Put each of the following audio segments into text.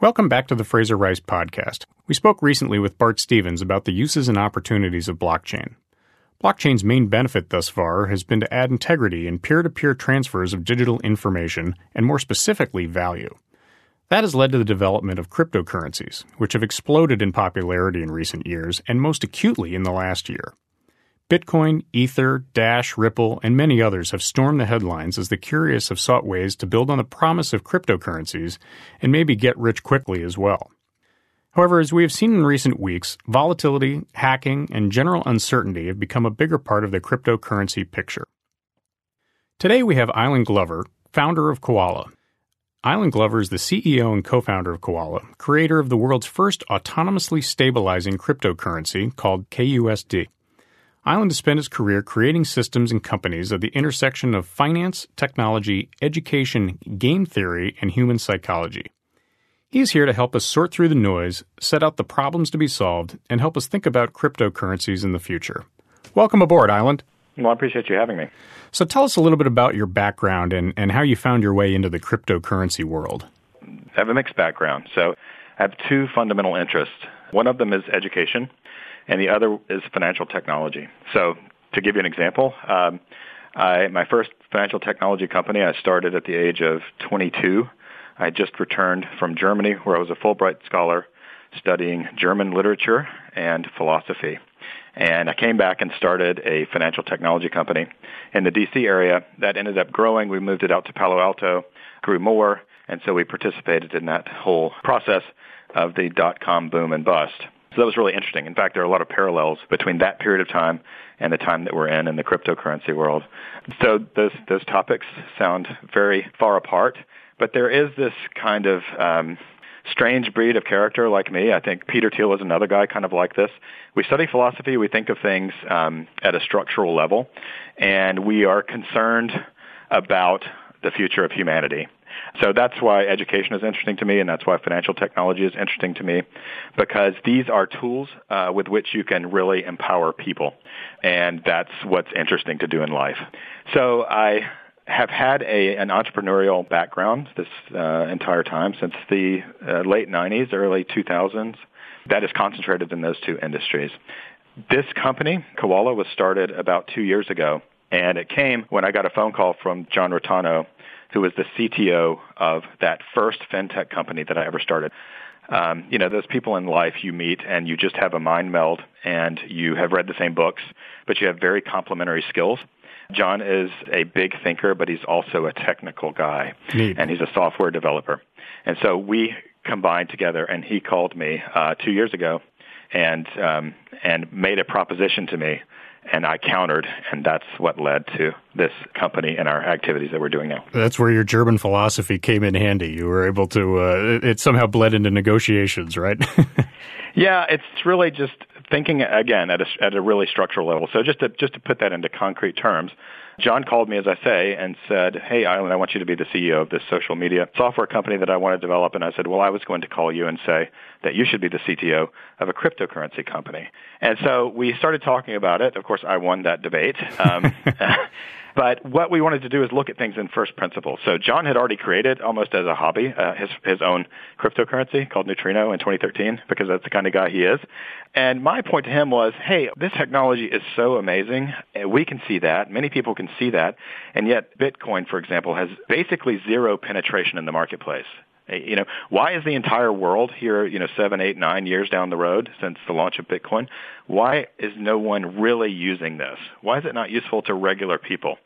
Welcome back to the Fraser Rice podcast. We spoke recently with Bart Stevens about the uses and opportunities of blockchain. Blockchain's main benefit thus far has been to add integrity in peer to peer transfers of digital information and, more specifically, value. That has led to the development of cryptocurrencies, which have exploded in popularity in recent years and most acutely in the last year. Bitcoin, Ether, Dash, Ripple, and many others have stormed the headlines as the curious have sought ways to build on the promise of cryptocurrencies and maybe get rich quickly as well. However, as we have seen in recent weeks, volatility, hacking, and general uncertainty have become a bigger part of the cryptocurrency picture. Today we have Ilan Glover, founder of Kowala. Ilan Glover is the CEO and co founder of Kowala, creator of the world's first autonomously stabilizing cryptocurrency called KUSD. Ilan has spent his career creating systems and companies at the intersection of finance, technology, education, game theory, and human psychology. He is here to help us sort through the noise, set out the problems to be solved, and help us think about cryptocurrencies in the future. Welcome aboard, Ilan. Well, I appreciate you having me. So tell us a little bit about your background and, and how you found your way into the cryptocurrency world. I have a mixed background. So I have two fundamental interests. One of them is education and the other is financial technology. So, to give you an example, um, I, my first financial technology company I started at the age of 22. I just returned from Germany, where I was a Fulbright scholar studying German literature and philosophy. And I came back and started a financial technology company in the DC area that ended up growing. We moved it out to Palo Alto, grew more, and so we participated in that whole process of the dot com boom and bust. So that was really interesting. In fact, there are a lot of parallels between that period of time and the time that we're in in the cryptocurrency world. So those those topics sound very far apart, but there is this kind of um, strange breed of character like me. I think Peter Thiel is another guy kind of like this. We study philosophy. We think of things um, at a structural level, and we are concerned about the future of humanity. So that's why education is interesting to me, and that's why financial technology is interesting to me, because these are tools uh, with which you can really empower people, and that's what's interesting to do in life. So I have had a an entrepreneurial background this uh, entire time since the uh, late 90s, early 2000s. That is concentrated in those two industries. This company, Kowala, was started about two years ago, and it came when I got a phone call from John Rotano, who was the CTO of that first fintech company that I ever started. Um, you know, those people in life you meet and you just have a mind meld and you have read the same books, but you have very complementary skills. John is a big thinker, but he's also a technical guy, Neat. and he's a software developer. And so we combined together, and he called me uh, two years ago and um, and made a proposition to me and I countered, and that's what led to this company and our activities that we're doing now. That's where your German philosophy came in handy. You were able to, uh, it somehow bled into negotiations, right? yeah, it's really just thinking again at a, at a really structural level. So just to just to put that into concrete terms, John called me, as I say, and said, "Hey, Ilan, I want you to be the CEO of this social media software company that I want to develop." And I said, "Well, I was going to call you and say that you should be the CTO of a cryptocurrency company." And so we started talking about it. Of course, I won that debate. Um, But what we wanted to do is look at things in first principles. So John had already created, almost as a hobby, uh, his his own cryptocurrency called Neutrino in 2013 because that's the kind of guy he is. And my point to him was, hey, this technology is so amazing. We can see that. Many people can see that. And yet Bitcoin, for example, has basically zero penetration in the marketplace. Uh, you know, why is the entire world here, you know, seven, eight, nine years down the road since the launch of Bitcoin, why is no one really using this? Why is it not useful to regular people?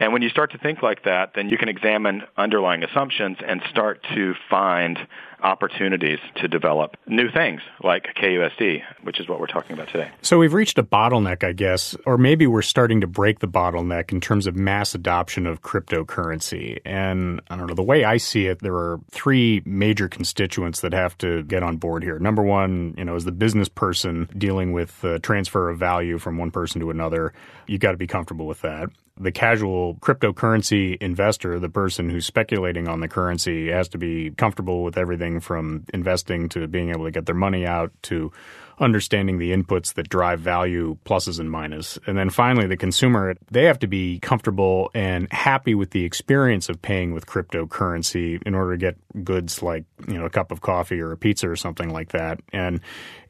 And when you start to think like that, then you can examine underlying assumptions and start to find opportunities to develop new things like KUSD, which is what we're talking about today. So we've reached a bottleneck, I guess, or maybe we're starting to break the bottleneck in terms of mass adoption of cryptocurrency. And I don't know, the way I see it, there are three major constituents that have to get on board here. Number one, you know, is the business person dealing with the transfer of value from one person to another. You've got to be comfortable with that. The casual cryptocurrency investor, the person who's speculating on the currency, has to be comfortable with everything from investing to being able to get their money out to understanding the inputs that drive value pluses and minuses. And then finally, the consumer, they have to be comfortable and happy with the experience of paying with cryptocurrency in order to get goods like, you know, a cup of coffee or a pizza or something like that. And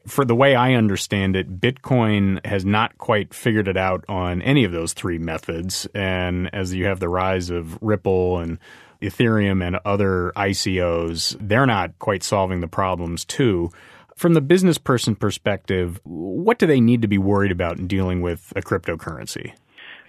for the way I understand it, Bitcoin has not quite figured it out on any of those three methods. And as you have the rise of Ripple and Ethereum and other ICOs, they're not quite solving the problems too. From the business person perspective, what do they need to be worried about in dealing with a cryptocurrency?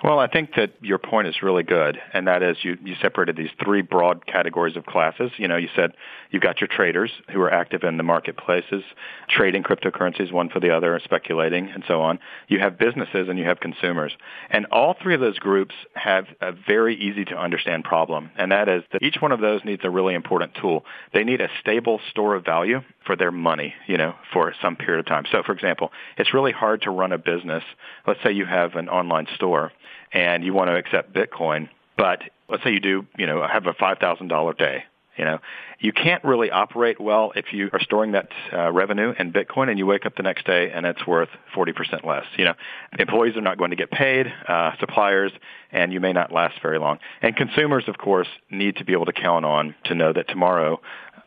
Well, I think that your point is really good, and that is you, you separated these three broad categories of classes. You know, you said you've got your traders who are active in the marketplaces, trading cryptocurrencies one for the other, speculating, and so on. You have businesses and you have consumers. And all three of those groups have a very easy to understand problem, and that is that each one of those needs a really important tool. They need a stable store of value for their money, you know, for some period of time. So, for example, it's really hard to run a business. Let's say you have an online store and you want to accept Bitcoin, but let's say you do, you know, have a $5,000 day. You know, you can't really operate well if you are storing that uh, revenue in Bitcoin and you wake up the next day and it's worth 40% less. You know, employees are not going to get paid, uh, suppliers, and you may not last very long. And consumers, of course, need to be able to count on to know that tomorrow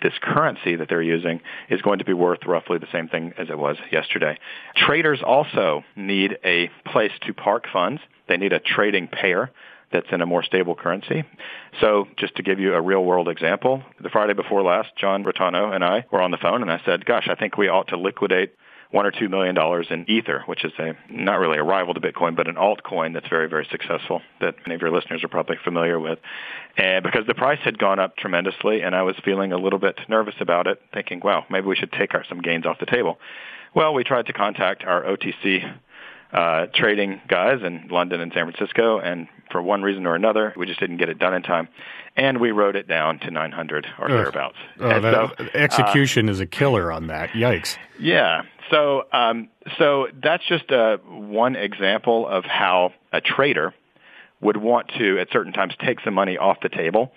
this currency that they're using is going to be worth roughly the same thing as it was yesterday. Traders also need a place to park funds. They need a trading pair that's in a more stable currency. So just to give you a real world example, the Friday before last, John Rotano and I were on the phone and I said, gosh, I think we ought to liquidate one or two million dollars in Ether, which is a not really a rival to Bitcoin, but an altcoin that's very, very successful that many of your listeners are probably familiar with. And because the price had gone up tremendously, and I was feeling a little bit nervous about it, thinking, wow, maybe we should take our, some gains off the table. Well, we tried to contact our OTC uh, trading guys in London and San Francisco, and for one reason or another, we just didn't get it done in time, and we wrote it down to 900 or Ugh. thereabouts. Oh, that, so, execution uh, is a killer on that. Yikes! Yeah, so, um, so that's just uh, one example of how a trader would want to, at certain times, take some money off the table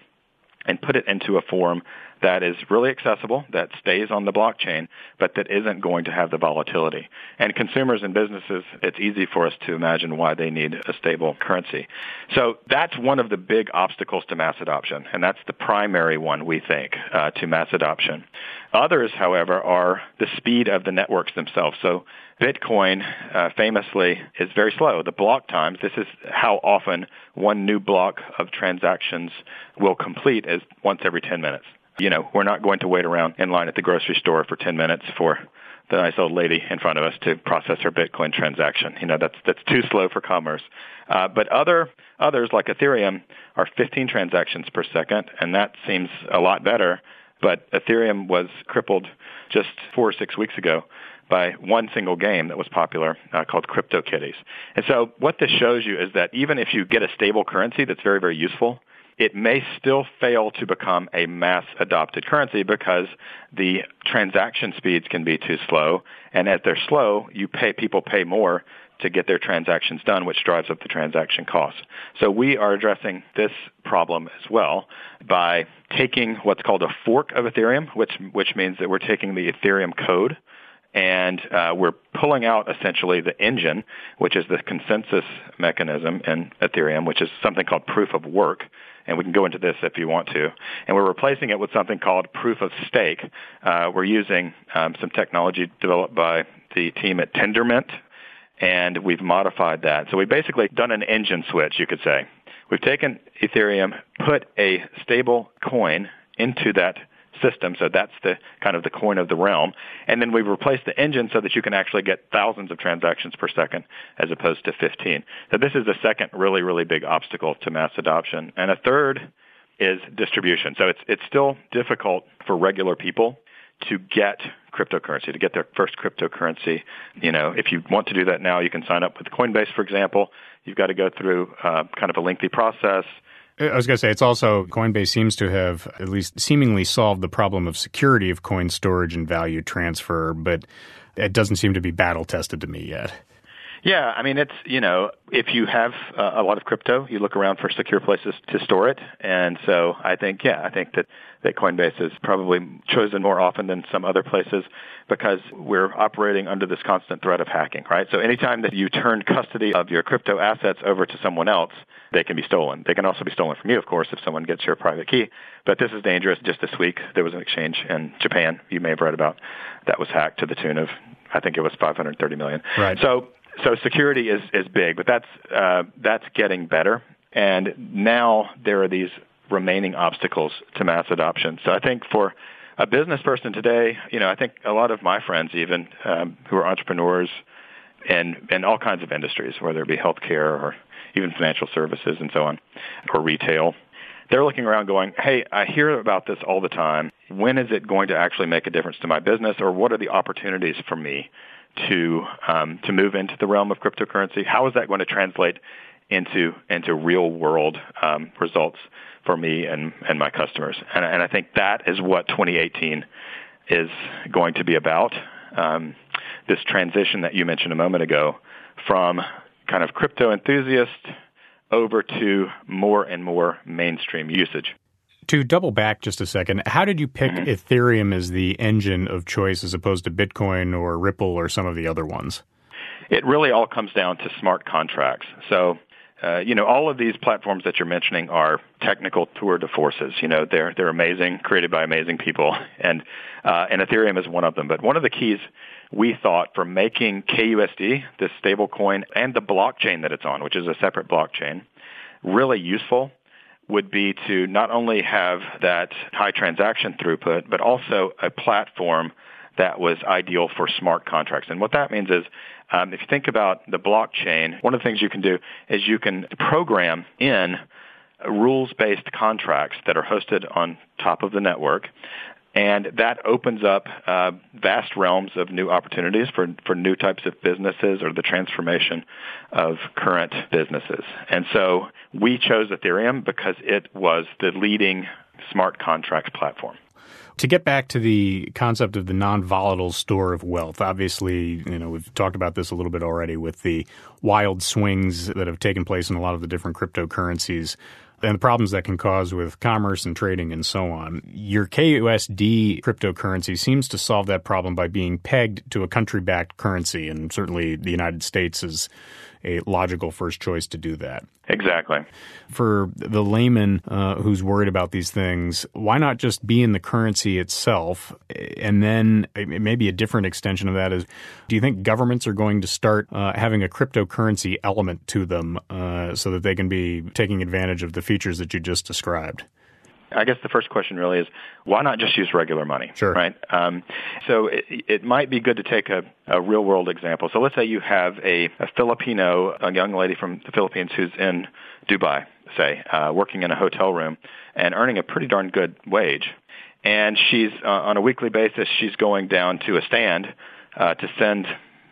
and put it into a form that is really accessible, that stays on the blockchain, but that isn't going to have the volatility. And consumers and businesses, it's easy for us to imagine why they need a stable currency. So that's one of the big obstacles to mass adoption, and that's the primary one we think uh, to mass adoption. Others, however, are the speed of the networks themselves. So Bitcoin uh, famously is very slow. The block times, this is how often one new block of transactions will complete is once every 10 minutes. You know, we're not going to wait around in line at the grocery store for 10 minutes for the nice old lady in front of us to process her Bitcoin transaction. You know, that's that's too slow for commerce. Uh, but other others like Ethereum are 15 transactions per second, and that seems a lot better. But Ethereum was crippled just four or six weeks ago by one single game that was popular uh, called CryptoKitties. And so what this shows you is that even if you get a stable currency that's very, very useful, it may still fail to become a mass adopted currency because the transaction speeds can be too slow. And as they're slow, you pay, people pay more to get their transactions done, which drives up the transaction costs. So we are addressing this problem as well by taking what's called a fork of Ethereum, which, which means that we're taking the Ethereum code and uh, we're pulling out essentially the engine, which is the consensus mechanism in Ethereum, which is something called proof of work. And we can go into this if you want to. And we're replacing it with something called proof of stake. Uh, we're using um, some technology developed by the team at Tendermint, and we've modified that. So we've basically done an engine switch, you could say. We've taken Ethereum, put a stable coin into that system. So that's the kind of the coin of the realm. And then we've replaced the engine so that you can actually get thousands of transactions per second as opposed to 15. So this is the second really, really big obstacle to mass adoption. And a third is distribution. So it's, it's still difficult for regular people to get cryptocurrency, to get their first cryptocurrency. You know, if you want to do that now, you can sign up with Coinbase, for example. You've got to go through uh, kind of a lengthy process. I was going to say, it's also Coinbase seems to have at least seemingly solved the problem of security of coin storage and value transfer, but it doesn't seem to be battle tested to me yet. Yeah, I mean, it's, you know, if you have uh, a lot of crypto, you look around for secure places to store it. And so I think, yeah, I think that, that Coinbase is probably chosen more often than some other places because we're operating under this constant threat of hacking, right? So anytime that you turn custody of your crypto assets over to someone else, they can be stolen. They can also be stolen from you, of course, if someone gets your private key. But this is dangerous. Just this week, there was an exchange in Japan you may have read about that was hacked to the tune of I think it was 530 million. Right. So so security is is big, but that's uh, that's getting better. And now there are these remaining obstacles to mass adoption. So I think for a business person today, you know, I think a lot of my friends, even um, who are entrepreneurs, in in all kinds of industries, whether it be healthcare or even financial services and so on, or retail, they're looking around going, hey, I hear about this all the time. When is it going to actually make a difference to my business, or what are the opportunities for me to um, to move into the realm of cryptocurrency? How is that going to translate into into real world um, results for me and and my customers? And, and I think that is what 2018 is going to be about. Um, this transition that you mentioned a moment ago from kind of crypto enthusiast over to more and more mainstream usage. To double back just a second, how did you pick mm-hmm. Ethereum as the engine of choice as opposed to Bitcoin or Ripple or some of the other ones? It really all comes down to smart contracts. So, uh, you know, all of these platforms that you're mentioning are technical tour de forces. You know, they're they're amazing, created by amazing people, and uh, and Ethereum is one of them. But one of the keys we thought for making KUSD, this stable coin, and the blockchain that it's on, which is a separate blockchain, really useful would be to not only have that high transaction throughput, but also a platform that was ideal for smart contracts. And what that means is, um, if you think about the blockchain, one of the things you can do is you can program in rules-based contracts that are hosted on top of the network and that opens up uh, vast realms of new opportunities for, for new types of businesses or the transformation of current businesses. And so we chose Ethereum because it was the leading smart contracts platform. To get back to the concept of the non-volatile store of wealth, obviously, you know, we've talked about this a little bit already with the wild swings that have taken place in a lot of the different cryptocurrencies and the problems that can cause with commerce and trading and so on. Your KUSD cryptocurrency seems to solve that problem by being pegged to a country backed currency, and certainly the United States is a logical first choice to do that. Exactly. For the layman uh, who's worried about these things, why not just be in the currency itself? And then maybe a different extension of that is do you think governments are going to start uh, having a cryptocurrency element to them uh, so that they can be taking advantage of the features that you just described? I guess the first question really is why not just use regular money? Sure. Right. Um, so it, it, might be good to take a, a, real world example. So let's say you have a, a, Filipino, a young lady from the Philippines who's in Dubai, say, uh, working in a hotel room and earning a pretty darn good wage. And she's uh, on a weekly basis, she's going down to a stand uh, to send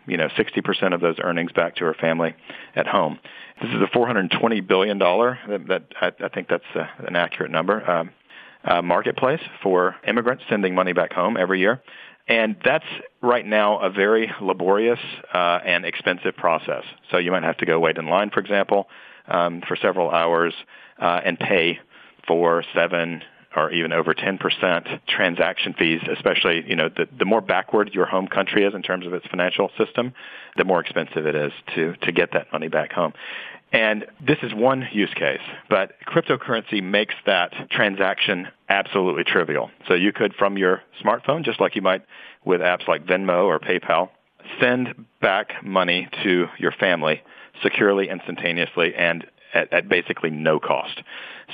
you know 60% of those earnings back to her family at home. This is a 420 billion dollar that, that I, I, think that's uh, an accurate number um, uh, marketplace for immigrants sending money back home every year. And that's right now a very laborious uh, and expensive process. So you might have to go wait in line, for example, um, for several hours uh, and pay for seven, or even over 10% transaction fees, especially, you know, the, the more backward your home country is in terms of its financial system, the more expensive it is to, to get that money back home. And this is one use case, but cryptocurrency makes that transaction absolutely trivial. So you could, from your smartphone, just like you might with apps like Venmo or PayPal, send back money to your family securely, instantaneously, and at, at basically no cost.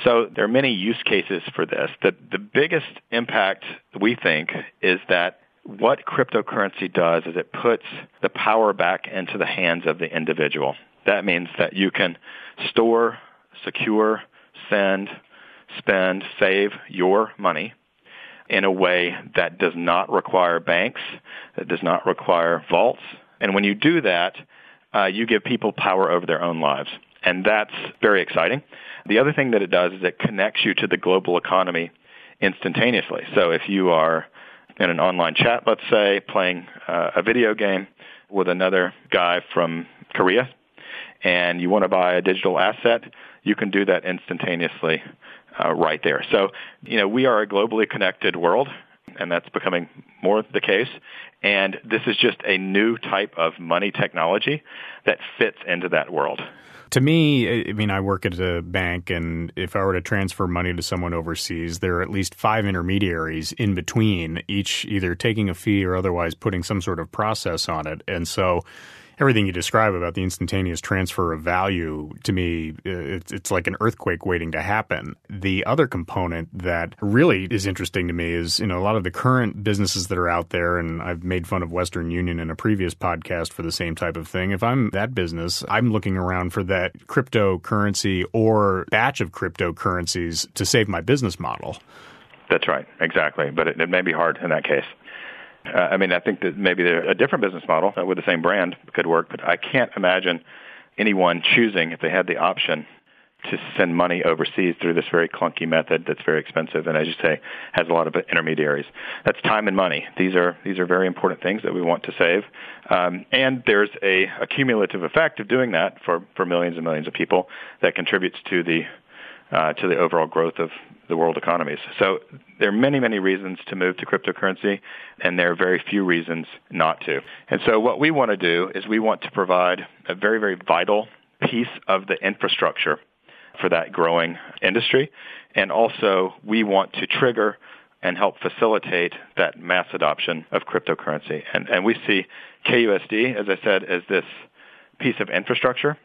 So there are many use cases for this. The, the biggest impact we think is that what cryptocurrency does is it puts the power back into the hands of the individual. That means that you can store, secure, send, spend, save your money in a way that does not require banks, that does not require vaults. And when you do that, uh, you give people power over their own lives. And that's very exciting. The other thing that it does is it connects you to the global economy instantaneously. So if you are in an online chat, let's say, playing uh, a video game with another guy from Korea and you want to buy a digital asset, you can do that instantaneously uh, right there. So, you know, we are a globally connected world, and that's becoming more the case. And this is just a new type of money technology that fits into that world. To me, I mean, I work at a bank, and if I were to transfer money to someone overseas, there are at least five intermediaries in between, each either taking a fee or otherwise putting some sort of process on it. And so, everything you describe about the instantaneous transfer of value to me it's, it's like an earthquake waiting to happen. The other component that really is interesting to me is you know a lot of the current businesses that are out there and I've made fun of Western Union in a previous podcast for the same type of thing. If I'm that business I'm looking around for that cryptocurrency or batch of cryptocurrencies to save my business model. That's right. Exactly. But it, it may be hard in that case uh, I mean, I think that maybe a different business model with the same brand could work, but I can't imagine anyone choosing, if they had the option, to send money overseas through this very clunky method that's very expensive and as you say has a lot of intermediaries. That's time and money. These are these are very important things that we want to save. Um, and there's a, a cumulative effect of doing that for for millions and millions of people that contributes to the uh, to the overall growth of the world economies. So there are many, many reasons to move to cryptocurrency, and there are very few reasons not to. And so what we want to do is we want to provide a very, very vital piece of the infrastructure for that growing industry. And also we want to trigger and help facilitate that mass adoption of cryptocurrency. And, and we see KUSD, as I said, as this piece of infrastructure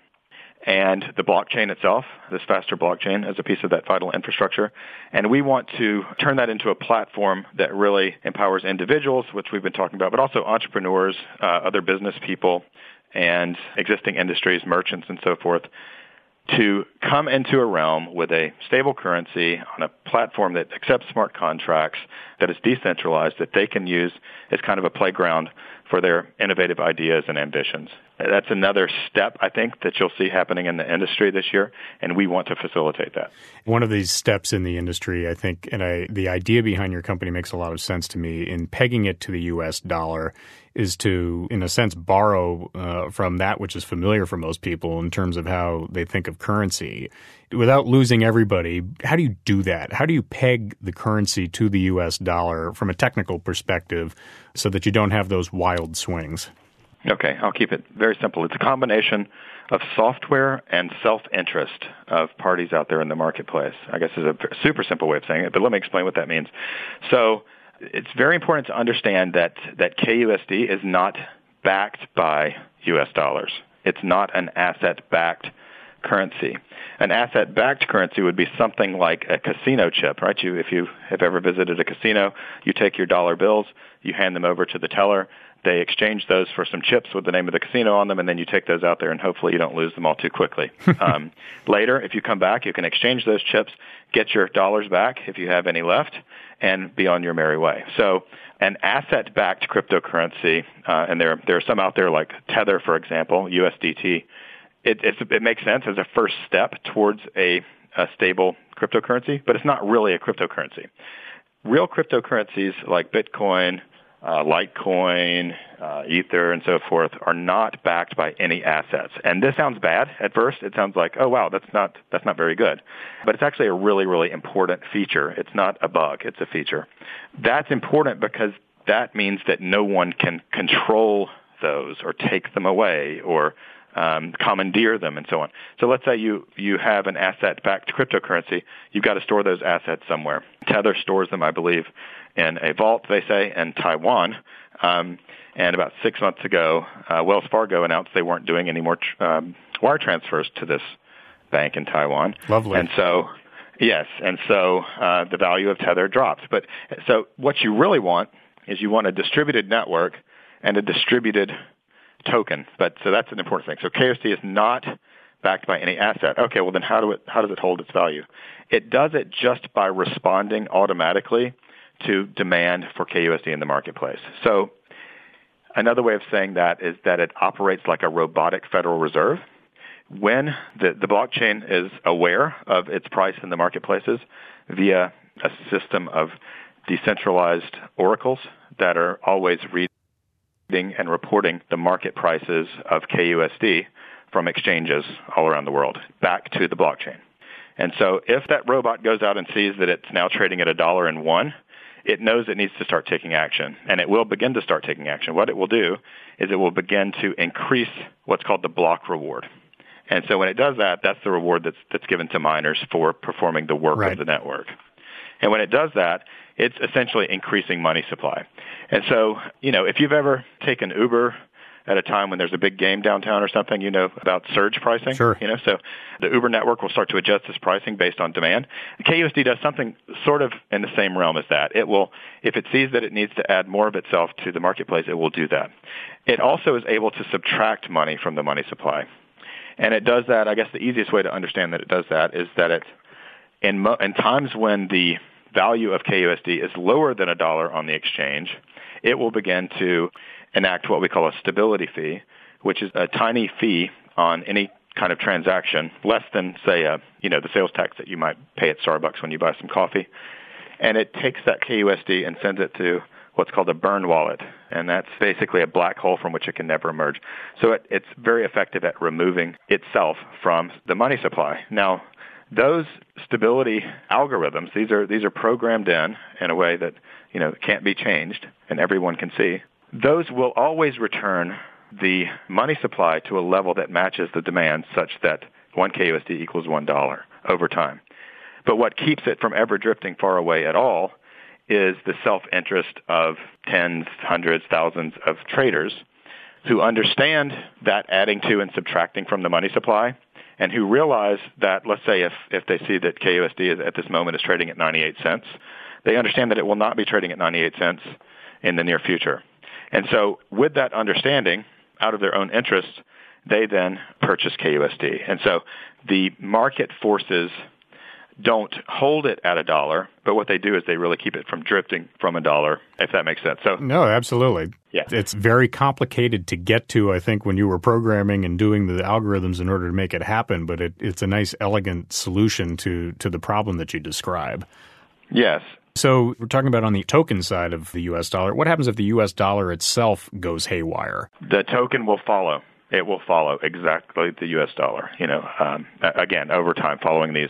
and the blockchain itself, this faster blockchain, as a piece of that vital infrastructure. And we want to turn that into a platform that really empowers individuals, which we've been talking about, but also entrepreneurs, uh, other business people, and existing industries, merchants, and so forth, to come into a realm with a stable currency on a platform that accepts smart contracts, that is decentralized, that they can use as kind of a playground for their innovative ideas and ambitions. That's another step, I think, that you'll see happening in the industry this year, and we want to facilitate that. One of these steps in the industry, I think, and I, the idea behind your company makes a lot of sense to me in pegging it to the U.S. dollar is to, in a sense, borrow uh, from that which is familiar for most people in terms of how they think of currency. Without losing everybody, how do you do that? How do you peg the currency to the U.S. dollar from a technical perspective so that you don't have those wild swings? Okay, I'll keep it very simple. It's a combination of software and self-interest of parties out there in the marketplace. I guess is a super simple way of saying it, but let me explain what that means. So it's very important to understand that, that KUSD is not backed by U.S. dollars. It's not an asset-backed currency. An asset-backed currency would be something like a casino chip, right? You, if you have ever visited a casino, you take your dollar bills, you hand them over to the teller, they exchange those for some chips with the name of the casino on them, and then you take those out there, and hopefully you don't lose them all too quickly. um, later, if you come back, you can exchange those chips, get your dollars back if you have any left, and be on your merry way. So an asset-backed cryptocurrency, uh, and there there are some out there like Tether, for example, USDT. It, it makes sense as a first step towards a, a stable cryptocurrency, but it's not really a cryptocurrency. Real cryptocurrencies like Bitcoin, uh, Litecoin, uh, Ether, and so forth are not backed by any assets. And this sounds bad at first. It sounds like, oh wow, that's not that's not very good. But it's actually a really really important feature. It's not a bug. It's a feature. That's important because that means that no one can control those or take them away or um, commandeer them and so on. So let's say you, you have an asset-backed cryptocurrency. You've got to store those assets somewhere. Tether stores them, I believe, in a vault, they say, in Taiwan. Um, and about six months ago, uh, Wells Fargo announced they weren't doing any more tr- um, wire transfers to this bank in Taiwan. Lovely. And so, yes, and so uh, the value of Tether drops. But so what you really want is you want a distributed network and a distributed token. But so that's an important thing. So KUSD is not backed by any asset. Okay, well then how do it how does it hold its value? It does it just by responding automatically to demand for KUSD in the marketplace. So another way of saying that is that it operates like a robotic Federal Reserve. When the, the blockchain is aware of its price in the marketplaces via a system of decentralized oracles that are always read and reporting the market prices of KUSD from exchanges all around the world back to the blockchain. And so if that robot goes out and sees that it's now trading at a dollar and one, it knows it needs to start taking action, and it will begin to start taking action. What it will do is it will begin to increase what's called the block reward. And so when it does that, that's the reward that's, that's given to miners for performing the work right. of the network. And when it does that, it's essentially increasing money supply. And so, you know, if you've ever taken Uber at a time when there's a big game downtown or something, you know about surge pricing. Sure. You know, so the Uber network will start to adjust its pricing based on demand. KUSD does something sort of in the same realm as that. It will, if it sees that it needs to add more of itself to the marketplace, it will do that. It also is able to subtract money from the money supply. And it does that, I guess the easiest way to understand that it does that is that it, in, mo- in times when the value of KUSD is lower than a dollar on the exchange, it will begin to enact what we call a stability fee, which is a tiny fee on any kind of transaction, less than say a, you know the sales tax that you might pay at Starbucks when you buy some coffee, and it takes that KUSD and sends it to what's called a burn wallet, and that's basically a black hole from which it can never emerge. So it, it's very effective at removing itself from the money supply. Now, those stability algorithms, these are these are programmed in in a way that you know can't be changed, and everyone can see those will always return the money supply to a level that matches the demand such that 1 KUSD equals $1 over time. But what keeps it from ever drifting far away at all is the self-interest of tens, hundreds, thousands of traders who understand that adding to and subtracting from the money supply and who realize that, let's say if, if they see that KUSD is, at this moment is trading at 98 cents, they understand that it will not be trading at 98 cents in the near future. And so with that understanding, out of their own interest, they then purchase KUSD. And so the market forces don't hold it at a dollar, but what they do is they really keep it from drifting from a dollar, if that makes sense. So No, absolutely. Yeah. It's very complicated to get to, I think, when you were programming and doing the algorithms in order to make it happen, but it, it's a nice, elegant solution to, to the problem that you describe. Yes. So we're talking about on the token side of the U.S. dollar. What happens if the U.S. dollar itself goes haywire? The token will follow. It will follow exactly the U.S. dollar. You know, um, again, over time, following these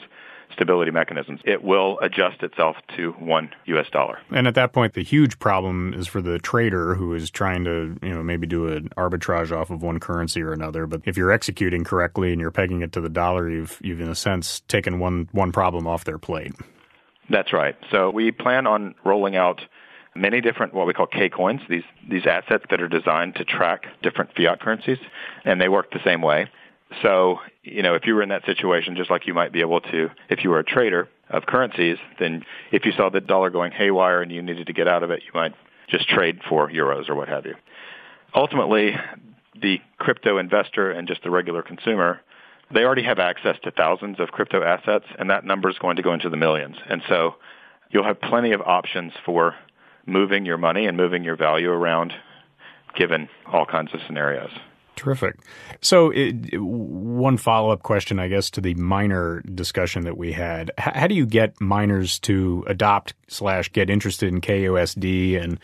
stability mechanisms, it will adjust itself to one U.S. dollar. And at that point, the huge problem is for the trader who is trying to, you know, maybe do an arbitrage off of one currency or another. But if you're executing correctly and you're pegging it to the dollar, you've, you've in a sense taken one one problem off their plate. That's right. So we plan on rolling out many different what we call K coins, these these assets that are designed to track different fiat currencies, and they work the same way. So, you know, if you were in that situation, just like you might be able to, if you were a trader of currencies, then if you saw the dollar going haywire and you needed to get out of it, you might just trade for euros or what have you. Ultimately, the crypto investor and just the regular consumer they already have access to thousands of crypto assets, and that number is going to go into the millions. And so you'll have plenty of options for moving your money and moving your value around given all kinds of scenarios. Terrific. So, it, one follow up question, I guess, to the miner discussion that we had. H- how do you get miners to adopt slash get interested in KUSD and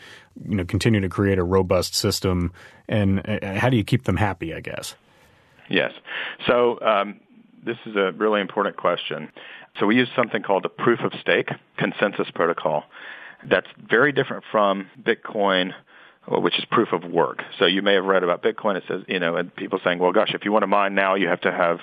you know continue to create a robust system? And uh, how do you keep them happy? I guess. Yes. So um, this is a really important question. So we use something called a proof of stake consensus protocol. That's very different from Bitcoin, which is proof of work. So you may have read about Bitcoin. It says, you know, and people saying, well, gosh, if you want to mine now, you have to have,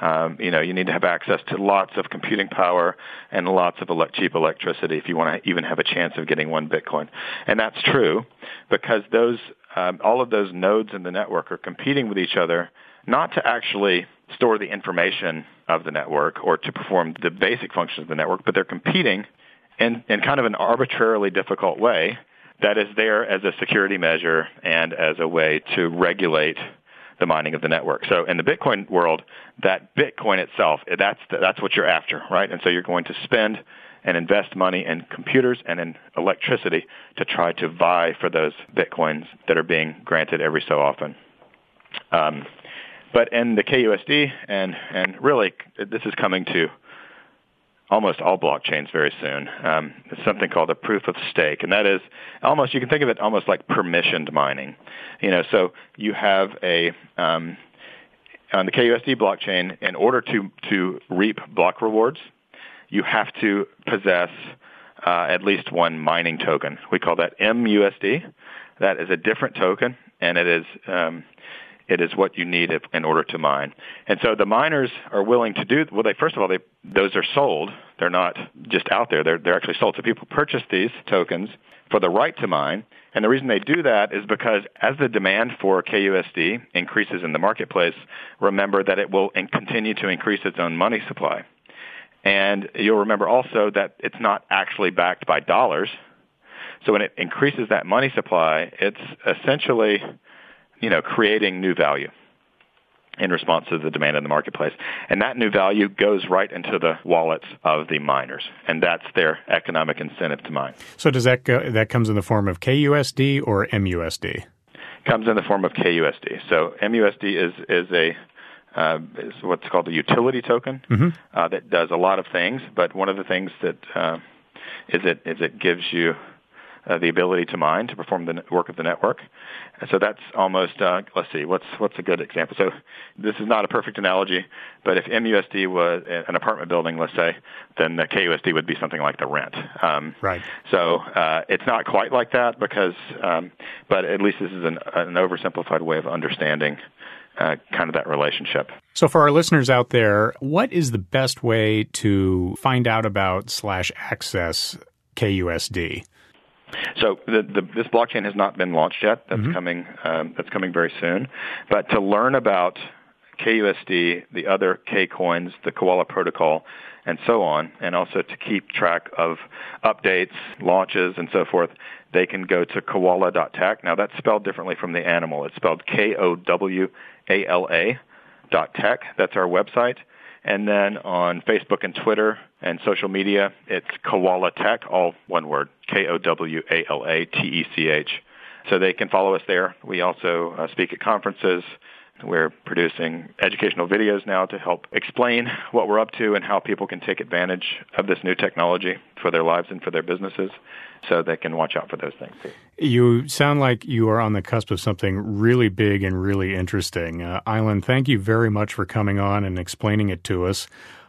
um, you know, you need to have access to lots of computing power and lots of elect- cheap electricity if you want to even have a chance of getting one Bitcoin. And that's true because those, um, all of those nodes in the network are competing with each other not to actually store the information of the network or to perform the basic functions of the network, but they're competing in, in kind of an arbitrarily difficult way that is there as a security measure and as a way to regulate the mining of the network. So in the Bitcoin world, that Bitcoin itself, that's, the, that's what you're after, right? And so you're going to spend and invest money in computers and in electricity to try to vie for those Bitcoins that are being granted every so often. Um, but in the KUSD, and, and really this is coming to almost all blockchains very soon. Um, it's something called a proof of stake, and that is almost you can think of it almost like permissioned mining. You know, so you have a um, on the KUSD blockchain, in order to to reap block rewards, you have to possess uh, at least one mining token. We call that MUSD. That is a different token, and it is um, it is what you need in order to mine. And so the miners are willing to do well. They first of all, they those are sold. They're not just out there. They're they're actually sold. So people purchase these tokens for the right to mine. And the reason they do that is because as the demand for KUSD increases in the marketplace, remember that it will continue to increase its own money supply. And you'll remember also that it's not actually backed by dollars. So when it increases that money supply, it's essentially you know, creating new value in response to the demand in the marketplace. And that new value goes right into the wallets of the miners, and that's their economic incentive to mine. So does that go, that comes in the form of KUSD or MUSD? Comes in the form of KUSD. So MUSD is is a uh, is what's called a utility token mm-hmm. uh, that does a lot of things, but one of the things that uh, is it is it gives you uh, the ability to mine to perform the work of the network. And so that's almost uh, let's see what's what's a good example. So this is not a perfect analogy, but if MUSD was an apartment building, let's say, then the KUSD would be something like the rent. Um, right. So uh, it's not quite like that because, um, but at least this is an, an oversimplified way of understanding. Uh, kind of that relationship. So, for our listeners out there, what is the best way to find out about slash access KUSD? So the, the, this blockchain has not been launched yet. That's mm-hmm. coming. Um, that's coming very soon. But to learn about KUSD, the other K coins, the Kowala protocol, and so on, and also to keep track of updates, launches, and so forth, they can go to kowala.tech. Now that's spelled differently from the animal. It's spelled K-O-W-A-L-A dot tech. That's our website. And then on Facebook and Twitter and social media, it's Kowala Tech, all one word, K-O-W-A-L-A-T-E-C-H. So they can follow us there. We also uh, speak at conferences. We're producing educational videos now to help explain what we're up to and how people can take advantage of this new technology for their lives and for their businesses so they can watch out for those things too. You sound like you are on the cusp of something really big and really interesting. Uh, Ilan, thank you very much for coming on and explaining it to us.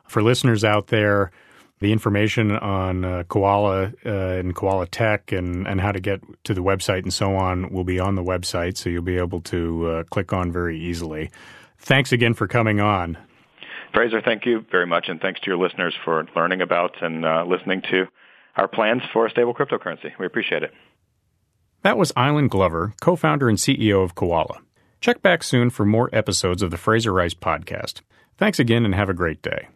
For listeners out there, the information on uh, Kowala uh, and Kowala Tech and, and how to get to the website and so on will be on the website, so you'll be able to uh, click on very easily. Thanks again for coming on. Fraser, thank you very much, and thanks to your listeners for learning about and uh, listening to our plans for a stable cryptocurrency. We appreciate it. That was Ilan Glover, co founder and CEO of Kowala. Check back soon for more episodes of the Fraser Rice podcast. Thanks again and have a great day.